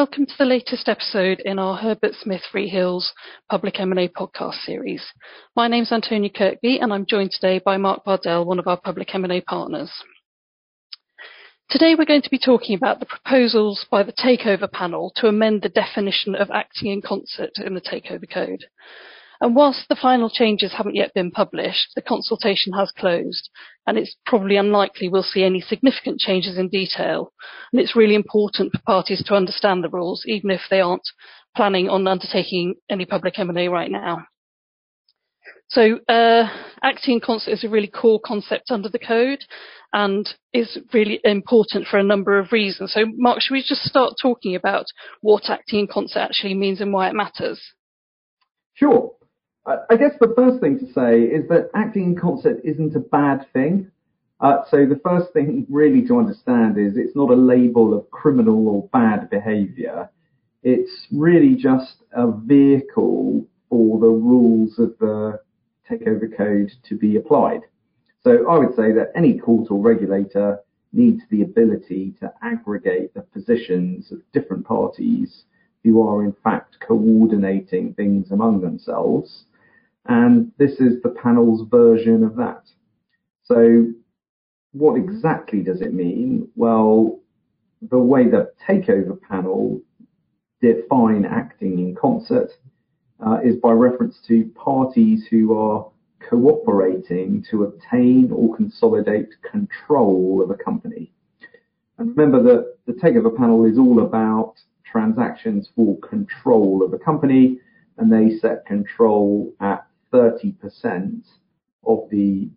welcome to the latest episode in our Herbert Smith Freehills Public M&A podcast series. My name's Antonia Kirkby and I'm joined today by Mark Bardell, one of our public M&A partners. Today we're going to be talking about the proposals by the Takeover Panel to amend the definition of acting in concert in the Takeover Code. And whilst the final changes haven't yet been published, the consultation has closed, and it's probably unlikely we'll see any significant changes in detail. And it's really important for parties to understand the rules, even if they aren't planning on undertaking any public M&A right now. So uh, acting in concert is a really core concept under the code and is really important for a number of reasons. So Mark, should we just start talking about what acting in concert actually means and why it matters? Sure. I guess the first thing to say is that acting in concert isn't a bad thing. Uh, so the first thing really to understand is it's not a label of criminal or bad behaviour. It's really just a vehicle for the rules of the takeover code to be applied. So I would say that any court or regulator needs the ability to aggregate the positions of different parties who are in fact coordinating things among themselves and this is the panel's version of that. So what exactly does it mean? Well, the way the takeover panel define acting in concert uh, is by reference to parties who are cooperating to obtain or consolidate control of a company. And remember that the takeover panel is all about transactions for control of a company, and they set control at 30% of the,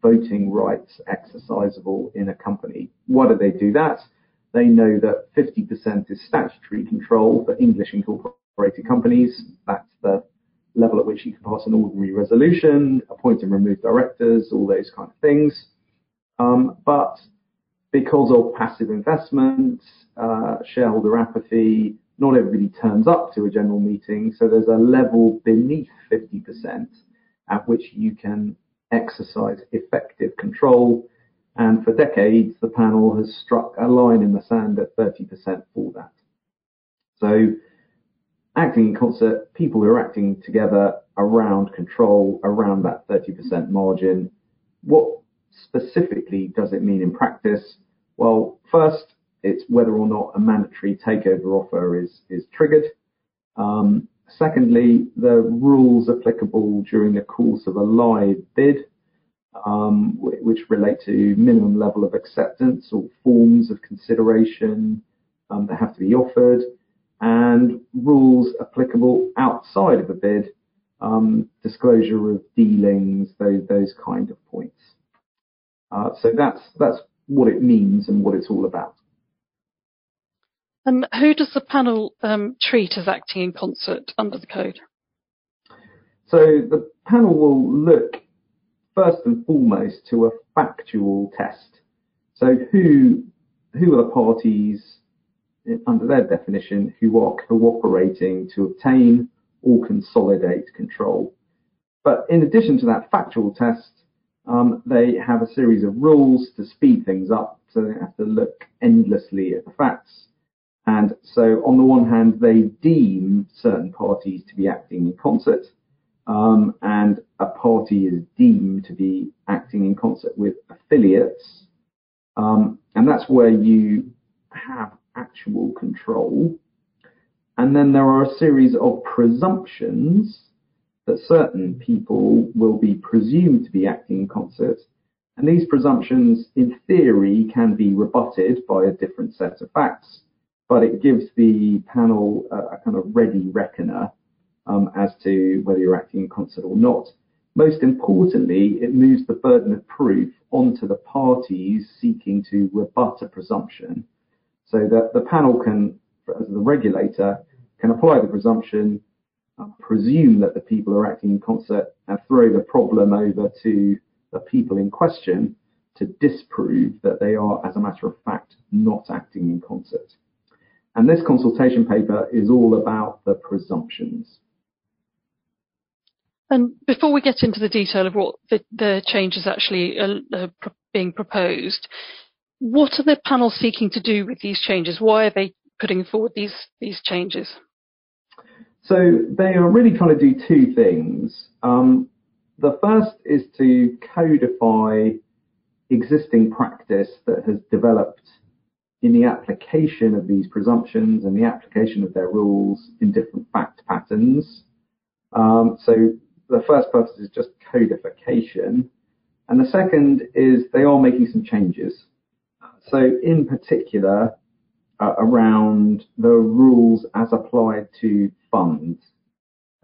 voting rights exercisable in a company. Why do they do that? They know that 50% is statutory control for English incorporated companies. That's the level at which you can pass an ordinary resolution, appoint and remove directors, all those kind of things. Um, but because of passive investments, uh, shareholder apathy, not everybody turns up to a general meeting, so there's a level beneath 50% at which you can exercise effective control. And for decades, the panel has struck a line in the sand at 30% for that. So acting in concert, people who are acting together around control, around that 30% margin. What specifically does it mean in practice? Well, first, it's whether or not a mandatory takeover offer is, triggered. Um, secondly, the rules applicable during the course of a live bid, um, which relate to minimum level of acceptance or forms of consideration um, that have to be offered, and rules applicable outside of a bid, disclosure of dealings, those, kind of points. Uh, so that's what it means and what it's all about. And who does the panel um, treat as acting in concert under the code? So the panel will look first and foremost to a factual test. So who who are the parties under their definition who are cooperating to obtain or consolidate control? But in addition to that factual test, um, they have a series of rules to speed things up, so they have to look endlessly at the facts and so on the one hand, they deem certain parties to be acting in concert, um, and a party is deemed to be acting in concert with affiliates. Um, and that's where you have actual control. And then there are a series of presumptions that certain people will be presumed to be acting in concert. And these presumptions, in theory, can be rebutted by a different set of facts but it gives the panel a, a kind of ready reckoner um, as to whether you're acting in concert or not. Most importantly, it moves the burden of proof onto the parties seeking to rebut a presumption so that the panel can, as the regulator, can apply the presumption, uh, presume that the people are acting in concert and throw the problem over to the people in question to disprove that they are, as a matter of fact, not acting in concert. And this consultation paper is all about the presumptions. And before we get into the detail of what the, the changes actually are, are being proposed, what are the panel seeking to do with these changes? Why are they putting forward these these changes? So they are really trying to do two things. Um, the first is to codify existing practice that has developed in the application of these presumptions and the application of their rules in different fact patterns. Um, so the first purpose is just codification. And the second is they are making some changes. So in particular, uh, around the rules as applied to funds.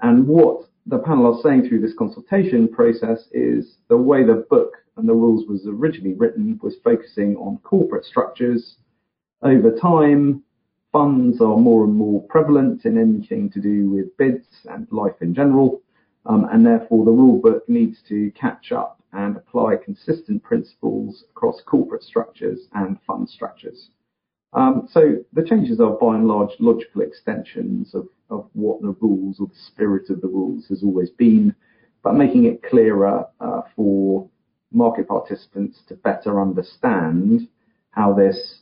And what the panel are saying through this consultation process is the way the book and the rules was originally written was focusing on corporate structures. Over time, funds are more and more prevalent in anything to do with bids and life in general. Um, and therefore the rule book needs to catch up and apply consistent principles across corporate structures and fund structures. Um, so the changes are by and large logical extensions of, what the rules or the spirit of the rules has always been, but making it clearer uh, for market participants to better understand how this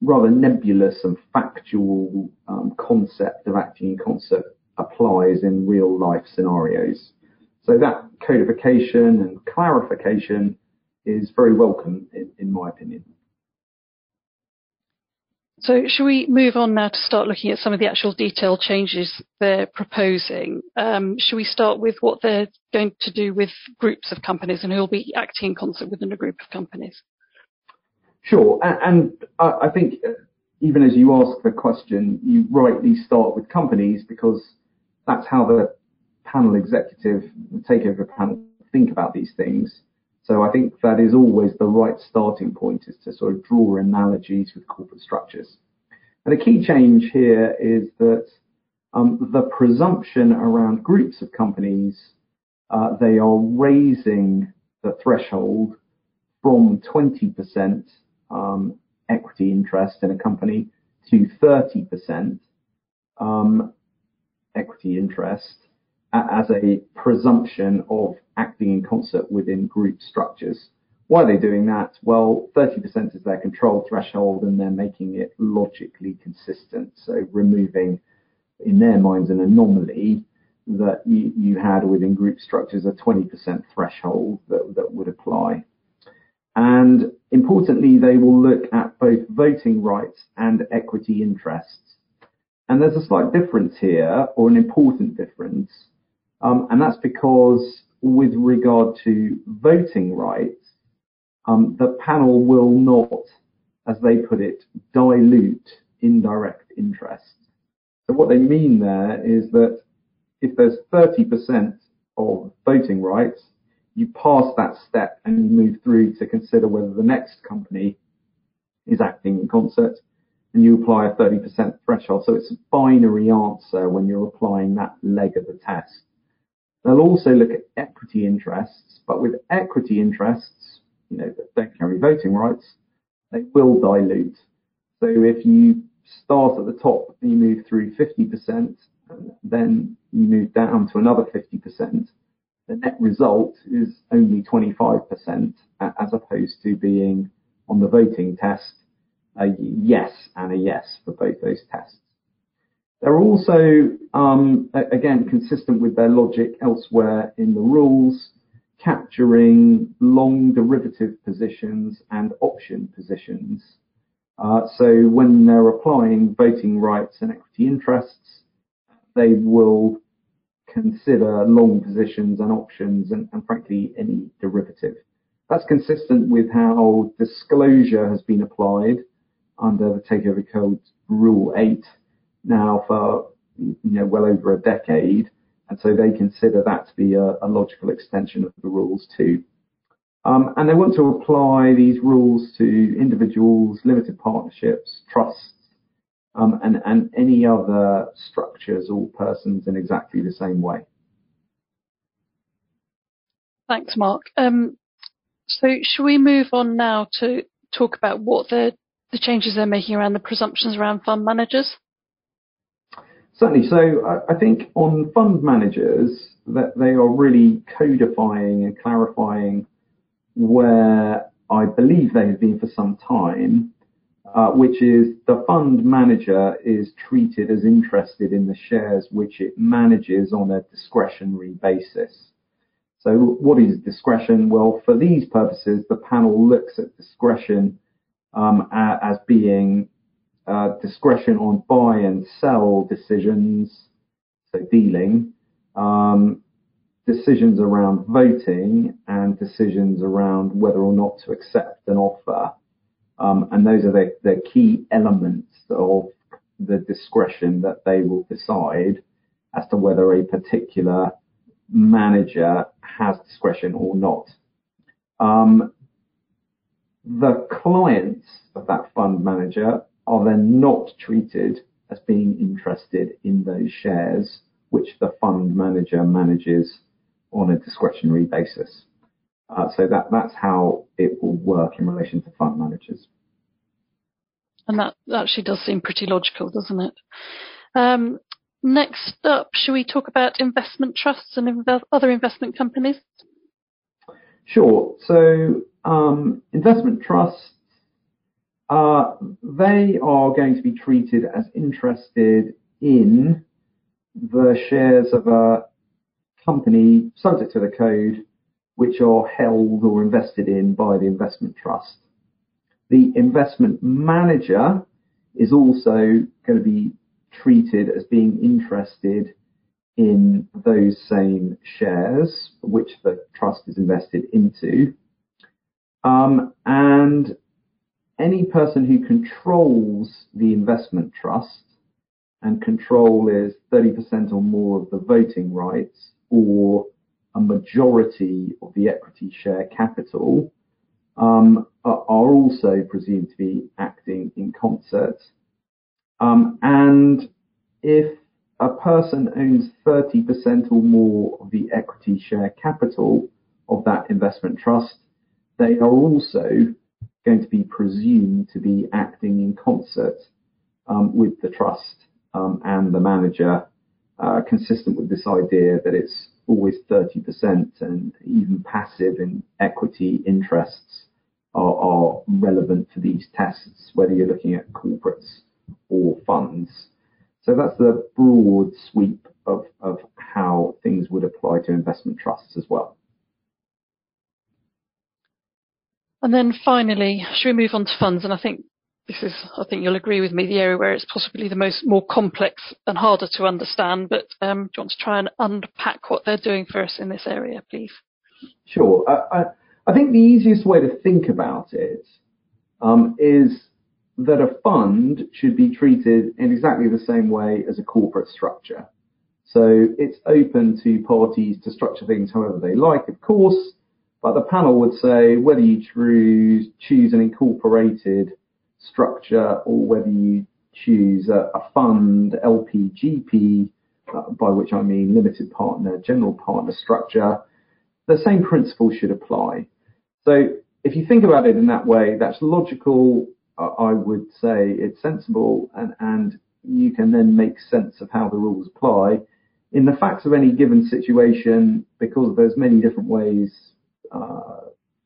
rather nebulous and factual um, concept of acting in concert applies in real life scenarios. So that codification and clarification is very welcome in, in my opinion. So should we move on now to start looking at some of the actual detailed changes they're proposing? Um, should we start with what they're going to do with groups of companies and who will be acting in concert within a group of companies? Sure, and I think uh, even as you ask the question, you rightly start with companies because that's how the panel executive, the takeover panel, think about these things. So I think that is always the right starting point is to sort of draw analogies with corporate structures. And a key change here is that um, the presumption around groups of companies, uh, they are raising the threshold from 20% um, equity interest in a company to 30% um, equity interest as a presumption of acting in concert within group structures. Why are they doing that? Well, 30% is their control threshold and they're making it logically consistent. So removing, in their minds, an anomaly that you, you had within group structures, a 20% threshold that would apply. And importantly, they will look at both voting rights and equity interests. And there's a slight difference here, or an important difference, um, and that's because with regard to voting rights, um, the panel will not, as they put it, dilute indirect interests. So what they mean there is that if there's 30% of voting rights, you pass that step and you move through to consider whether the next company is acting in concert and you apply a 30% threshold. So it's a binary answer when you're applying that leg of the test. They'll also look at equity interests, but with equity interests, you know, that don't carry voting rights, they will dilute. So if you start at the top and you move through 50%, then you move down to another 50%, the net result is only 25% as opposed to being on the voting test a yes and a yes for both those tests. They're also, um, again, consistent with their logic elsewhere in the rules, capturing long derivative positions and option positions. Uh, so when they're applying voting rights and equity interests, they will consider long positions and options and, and frankly any derivative. That's consistent with how disclosure has been applied under the Takeover Code Rule 8 now for you know well over a decade, and so they consider that to be a, a logical extension of the rules too. Um, and they want to apply these rules to individuals, limited partnerships, trusts, and, and any other structures or persons in exactly the same way. Thanks, Mark. Um, so should we move on now to talk about what the, the changes they're making around the presumptions around fund managers? Certainly. So I, I think on fund managers that they are really codifying and clarifying where I believe they have been for some time uh, which is the fund manager is treated as interested in the shares which it manages on a discretionary basis. So what is discretion? Well, for these purposes, the panel looks at discretion um, as being uh, discretion on buy and sell decisions, so dealing, um, decisions around voting, and decisions around whether or not to accept an offer. Um, and those are the, the key elements of the discretion that they will decide as to whether a particular manager has discretion or not. Um, the clients of that fund manager are then not treated as being interested in those shares which the fund manager manages on a discretionary basis. Uh, so that, that's how it will work in relation to fund managers. And that actually does seem pretty logical, doesn't it? Um, next up, should we talk about investment trusts and inv- other investment companies? Sure. So um, investment trusts, uh, they are going to be treated as interested in the shares of a company subject to the code which are held or invested in by the investment trust. The investment manager is also going to be treated as being interested in those same shares which the trust is invested into. Um, and any person who controls the investment trust, and control is 30% or more of the voting rights, or a majority of the equity share capital um, are also presumed to be acting in concert. Um, and if a person owns 30% or more of the equity share capital of that investment trust, they are also going to be presumed to be acting in concert um, with the trust and the manager uh, consistent with this idea that it's always 30% and even passive in equity interests are, are relevant for these tests, whether you're looking at corporates or funds. So that's the broad sweep of, of how things would apply to investment trusts as well. And then finally, should we move on to funds? And I think this is, I think you'll agree with me, the area where it's possibly the most more complex and harder to understand. But um, do you want to try and unpack what they're doing for us in this area, please? Sure. I, I, I think the easiest way to think about it um, is that a fund should be treated in exactly the same way as a corporate structure. So it's open to parties to structure things however they like, of course, but the panel would say whether you choose, choose an incorporated structure or whether you choose a, a fund, LPGP, uh, by which I mean limited partner, general partner structure, the same principle should apply. So if you think about it in that way, that's logical. Uh, I would say it's sensible and, and you can then make sense of how the rules apply. In the facts of any given situation, because there's many different ways uh,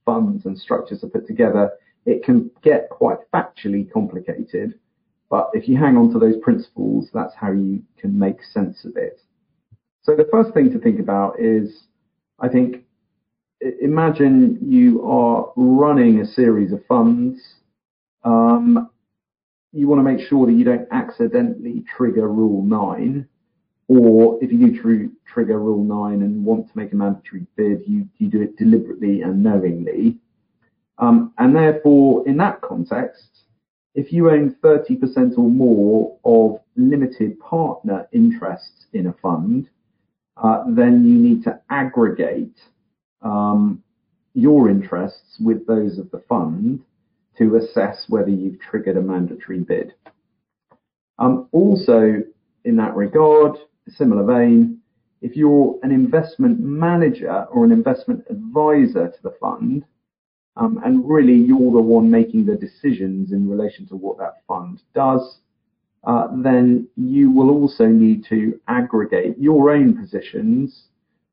funds and structures are put together, it can get quite factually complicated. But if you hang on to those principles, that's how you can make sense of it. So the first thing to think about is, I think, imagine you are running a series of funds. Um, you want to make sure that you don't accidentally trigger Rule 9. Or if you do tr- trigger Rule 9 and want to make a mandatory bid, you, you do it deliberately and knowingly. Um, and therefore, in that context, if you own 30% or more of limited partner interests in a fund, uh, then you need to aggregate um, your interests with those of the fund to assess whether you've triggered a mandatory bid. Um, also, in that regard, similar vein, if you're an investment manager or an investment advisor to the fund, um, and really you're the one making the decisions in relation to what that fund does, uh, then you will also need to aggregate your own positions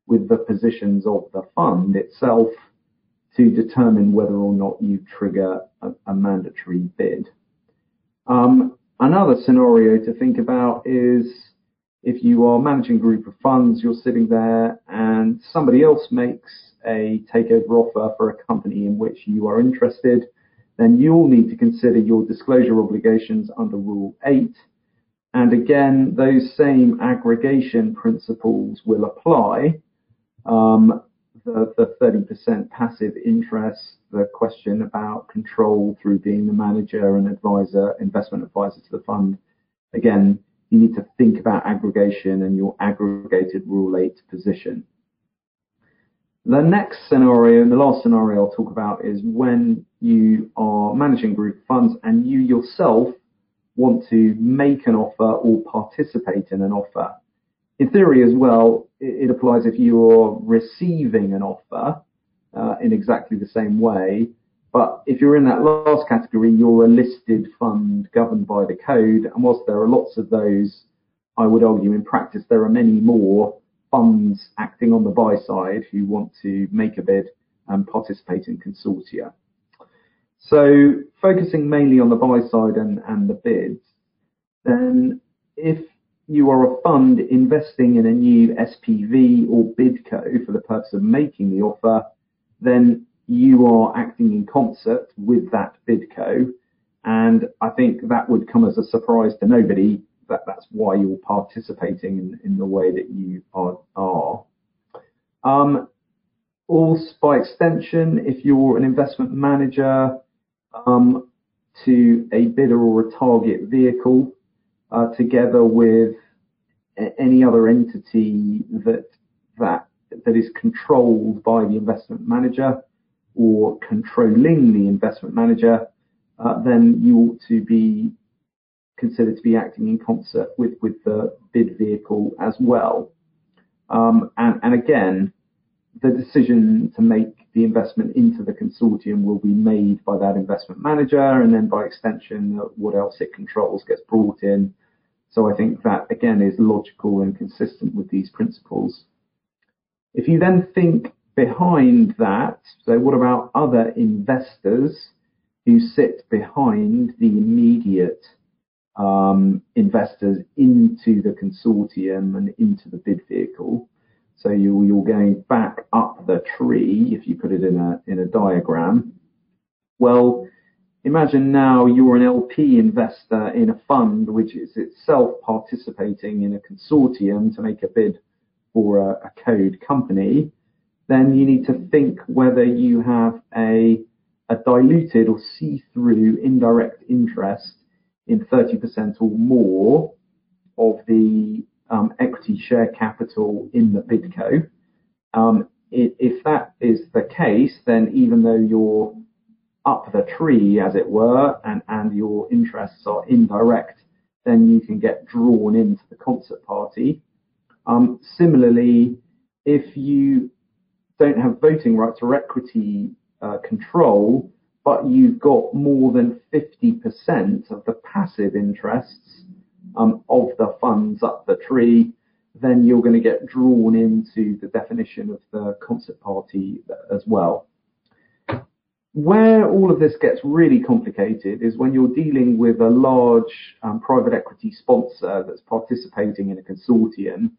with the positions of the fund itself to determine whether or not you trigger a, a mandatory bid. Um, another scenario to think about is if you are managing a group of funds, you're sitting there and somebody else makes a takeover offer for a company in which you are interested, then you'll need to consider your disclosure obligations under Rule 8. And again, those same aggregation principles will apply. Um, the, the 30% passive interest, the question about control through being the manager and advisor, investment advisor to the fund. Again, you need to think about aggregation and your aggregated Rule 8 position. The next scenario, the last scenario I'll talk about, is when you are managing group funds and you yourself want to make an offer or participate in an offer. In theory as well, it, applies if you're receiving an offer uh, in exactly the same way. But if you're in that last category, you're a listed fund governed by the code. And whilst there are lots of those, I would argue in practice there are many more funds acting on the buy side who want to make a bid and participate in consortia. So focusing mainly on the buy side and, and the bids, then if you are a fund investing in a new SPV or bidco for the purpose of making the offer, then you are acting in concert with that bidco. And I think that would come as a surprise to nobody that that's why you're participating in, in the way that you are. Um, also, by extension, if you're an investment manager um, to a bidder or a target vehicle, uh, together with any other entity that that that is controlled by the investment manager or controlling the investment manager, uh, then you ought to be considered to be acting in concert with with the bid vehicle as well. Um, and, and again, the decision to make the investment into the consortium will be made by that investment manager, and then by extension, what else it controls gets brought in. So I think that again is logical and consistent with these principles. If you then think behind that, so what about other investors who sit behind the immediate um, investors into the consortium and into the bid vehicle? So you, you're going back up the tree, if you put it in a, in a diagram. Well, imagine now you're an LP investor in a fund which is itself participating in a consortium to make a bid for a, a code company. Then you need to think whether you have a, a diluted or see-through indirect interest in 30% or more of the um, equity share capital in the bidco. Um, if that is the case, then even though you're up the tree, as it were, and, and your interests are indirect, then you can get drawn into the concert party. Um, similarly, if you don't have voting rights or equity uh, control, but you've got more than 50% of the passive interests um, of the funds up the tree, then you're going to get drawn into the definition of the concert party as well. Where all of this gets really complicated is when you're dealing with a large um, private equity sponsor that's participating in a consortium,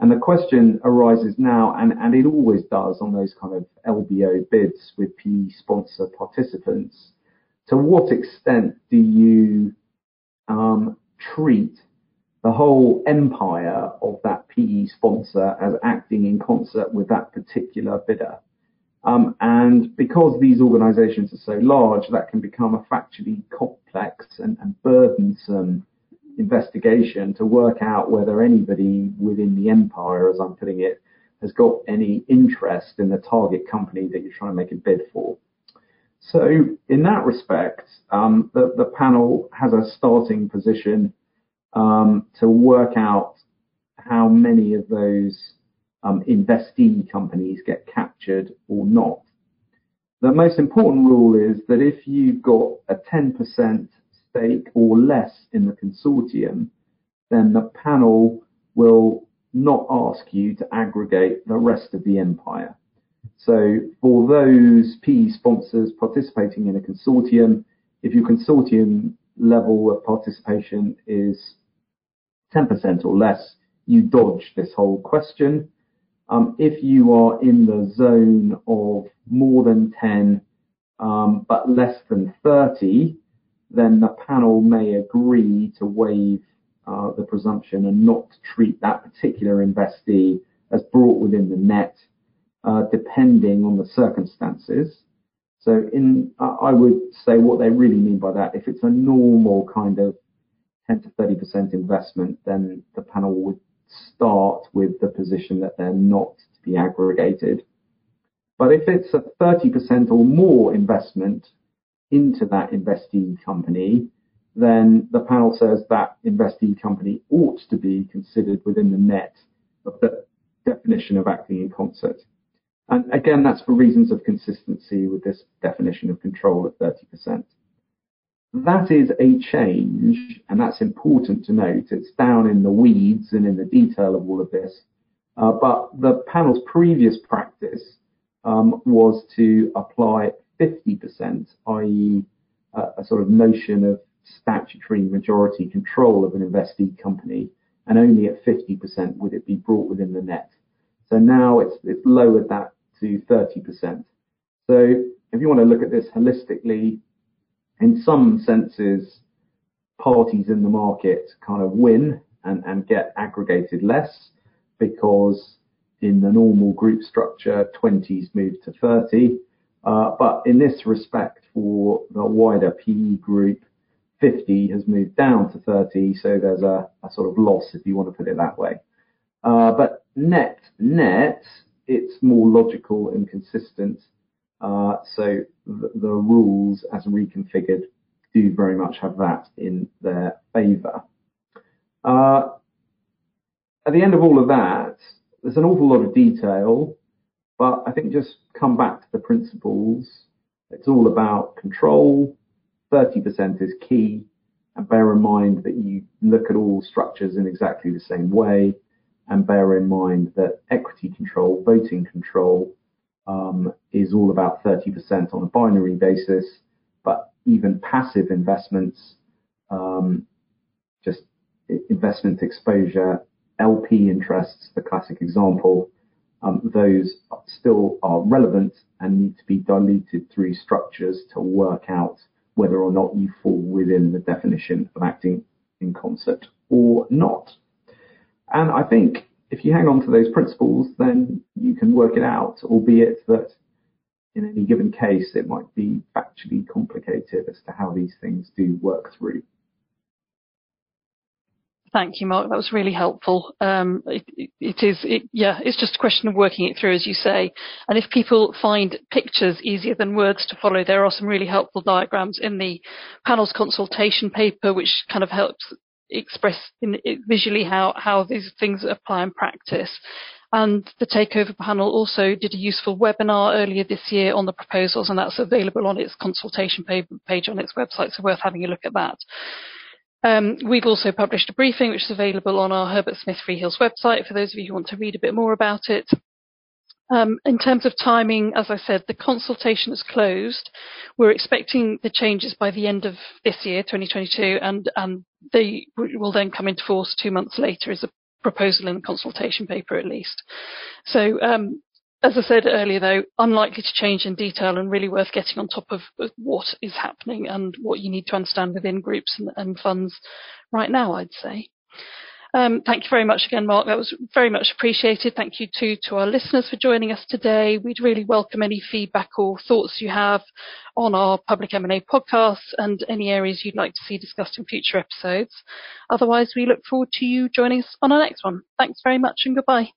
and the question arises now, and, it always does on those kind of LBO bids with PE sponsor participants, to what extent do you um, treat the whole empire of that PE sponsor as acting in concert with that particular bidder. Um, and because these organizations are so large, that can become a factually complex and burdensome investigation to work out whether anybody within the empire, as I'm putting it, has got any interest in the target company that you're trying to make a bid for. So in that respect, um, the, the panel has a starting position um, to work out how many of those um, investee companies get captured or not. The most important rule is that if you've got a 10% stake or less in the consortium, then the panel will not ask you to aggregate the rest of the empire. So for those PE sponsors participating in a consortium, if your consortium level of participation is 10% or less, you dodge this whole question. Um, if you are in the zone of more than 10 um, but less than 30, then the panel may agree to waive uh, the presumption and not treat that particular investee as brought within the net, uh, depending on the circumstances. So in, I would say what they really mean by that, if it's a normal kind of 10 to 30% investment, then the panel would start with the position that they're not to be aggregated. But if it's a 30% or more investment into that investee company, then the panel says that investee company ought to be considered within the net of the definition of acting in concert. And again, that's for reasons of consistency with this definition of control at 30%. That is a change, and that's important to note. It's down in the weeds and in the detail of all of this. Uh, but the panel's previous practice um, was to apply 50%, i.e., a sort of notion of statutory majority control of an investee company, and only at 50% would it be brought within the net. So now it's, it's lowered that to 30%. So if you want to look at this holistically, in some senses, parties in the market kind of win and get aggregated less because in the normal group structure, 20s move to 30. Uh, but in this respect, for the wider PE group, 50 has moved down to 30, so there's a, sort of loss if you want to put it that way. Uh, but net, net, it's more logical and consistent. Uh, so the, rules as reconfigured do very much have that in their favour. Uh, at the end of all of that, there's an awful lot of detail, but I think just come back to the principles. It's all about control. 30% is key. And bear in mind that you look at all structures in exactly the same way and bear in mind that equity control, voting control, um, is all about 30% on a binary basis, but even passive investments, um, just investment exposure, LP interests, the classic example, Um, those still are relevant and need to be diluted through structures to work out whether or not you fall within the definition of acting in concert or not. And I think if you hang on to those principles, then you can work it out, albeit that in any given case, it might be factually complicated as to how these things do work through. Thank you, Mark. That was really helpful. Um, it, it, is, it, yeah, it's just a question of working it through, as you say. And if people find pictures easier than words to follow, there are some really helpful diagrams in the panel's consultation paper, which kind of helps express in, visually how, how these things apply in practice. And the Takeover panel also did a useful webinar earlier this year on the proposals, and that's available on its consultation page on its website, so worth having a look at that. Um, we've also published a briefing which is available on our Herbert Smith Freehills website for those of you who want to read a bit more about it. Um, in terms of timing, as I said, the consultation is closed. We're expecting the changes by the end of this year, 2022, and, and they will then come into force two months later as a proposal in the consultation paper at least. So um, as I said earlier, though, unlikely to change in detail and really worth getting on top of what is happening and what you need to understand within groups and, and funds right now, I'd say. Um, thank you very much again, Mark. That was very much appreciated. Thank you too to our listeners for joining us today. We'd really welcome any feedback or thoughts you have on our public M&A podcasts and any areas you'd like to see discussed in future episodes. Otherwise, we look forward to you joining us on our next one. Thanks very much and goodbye.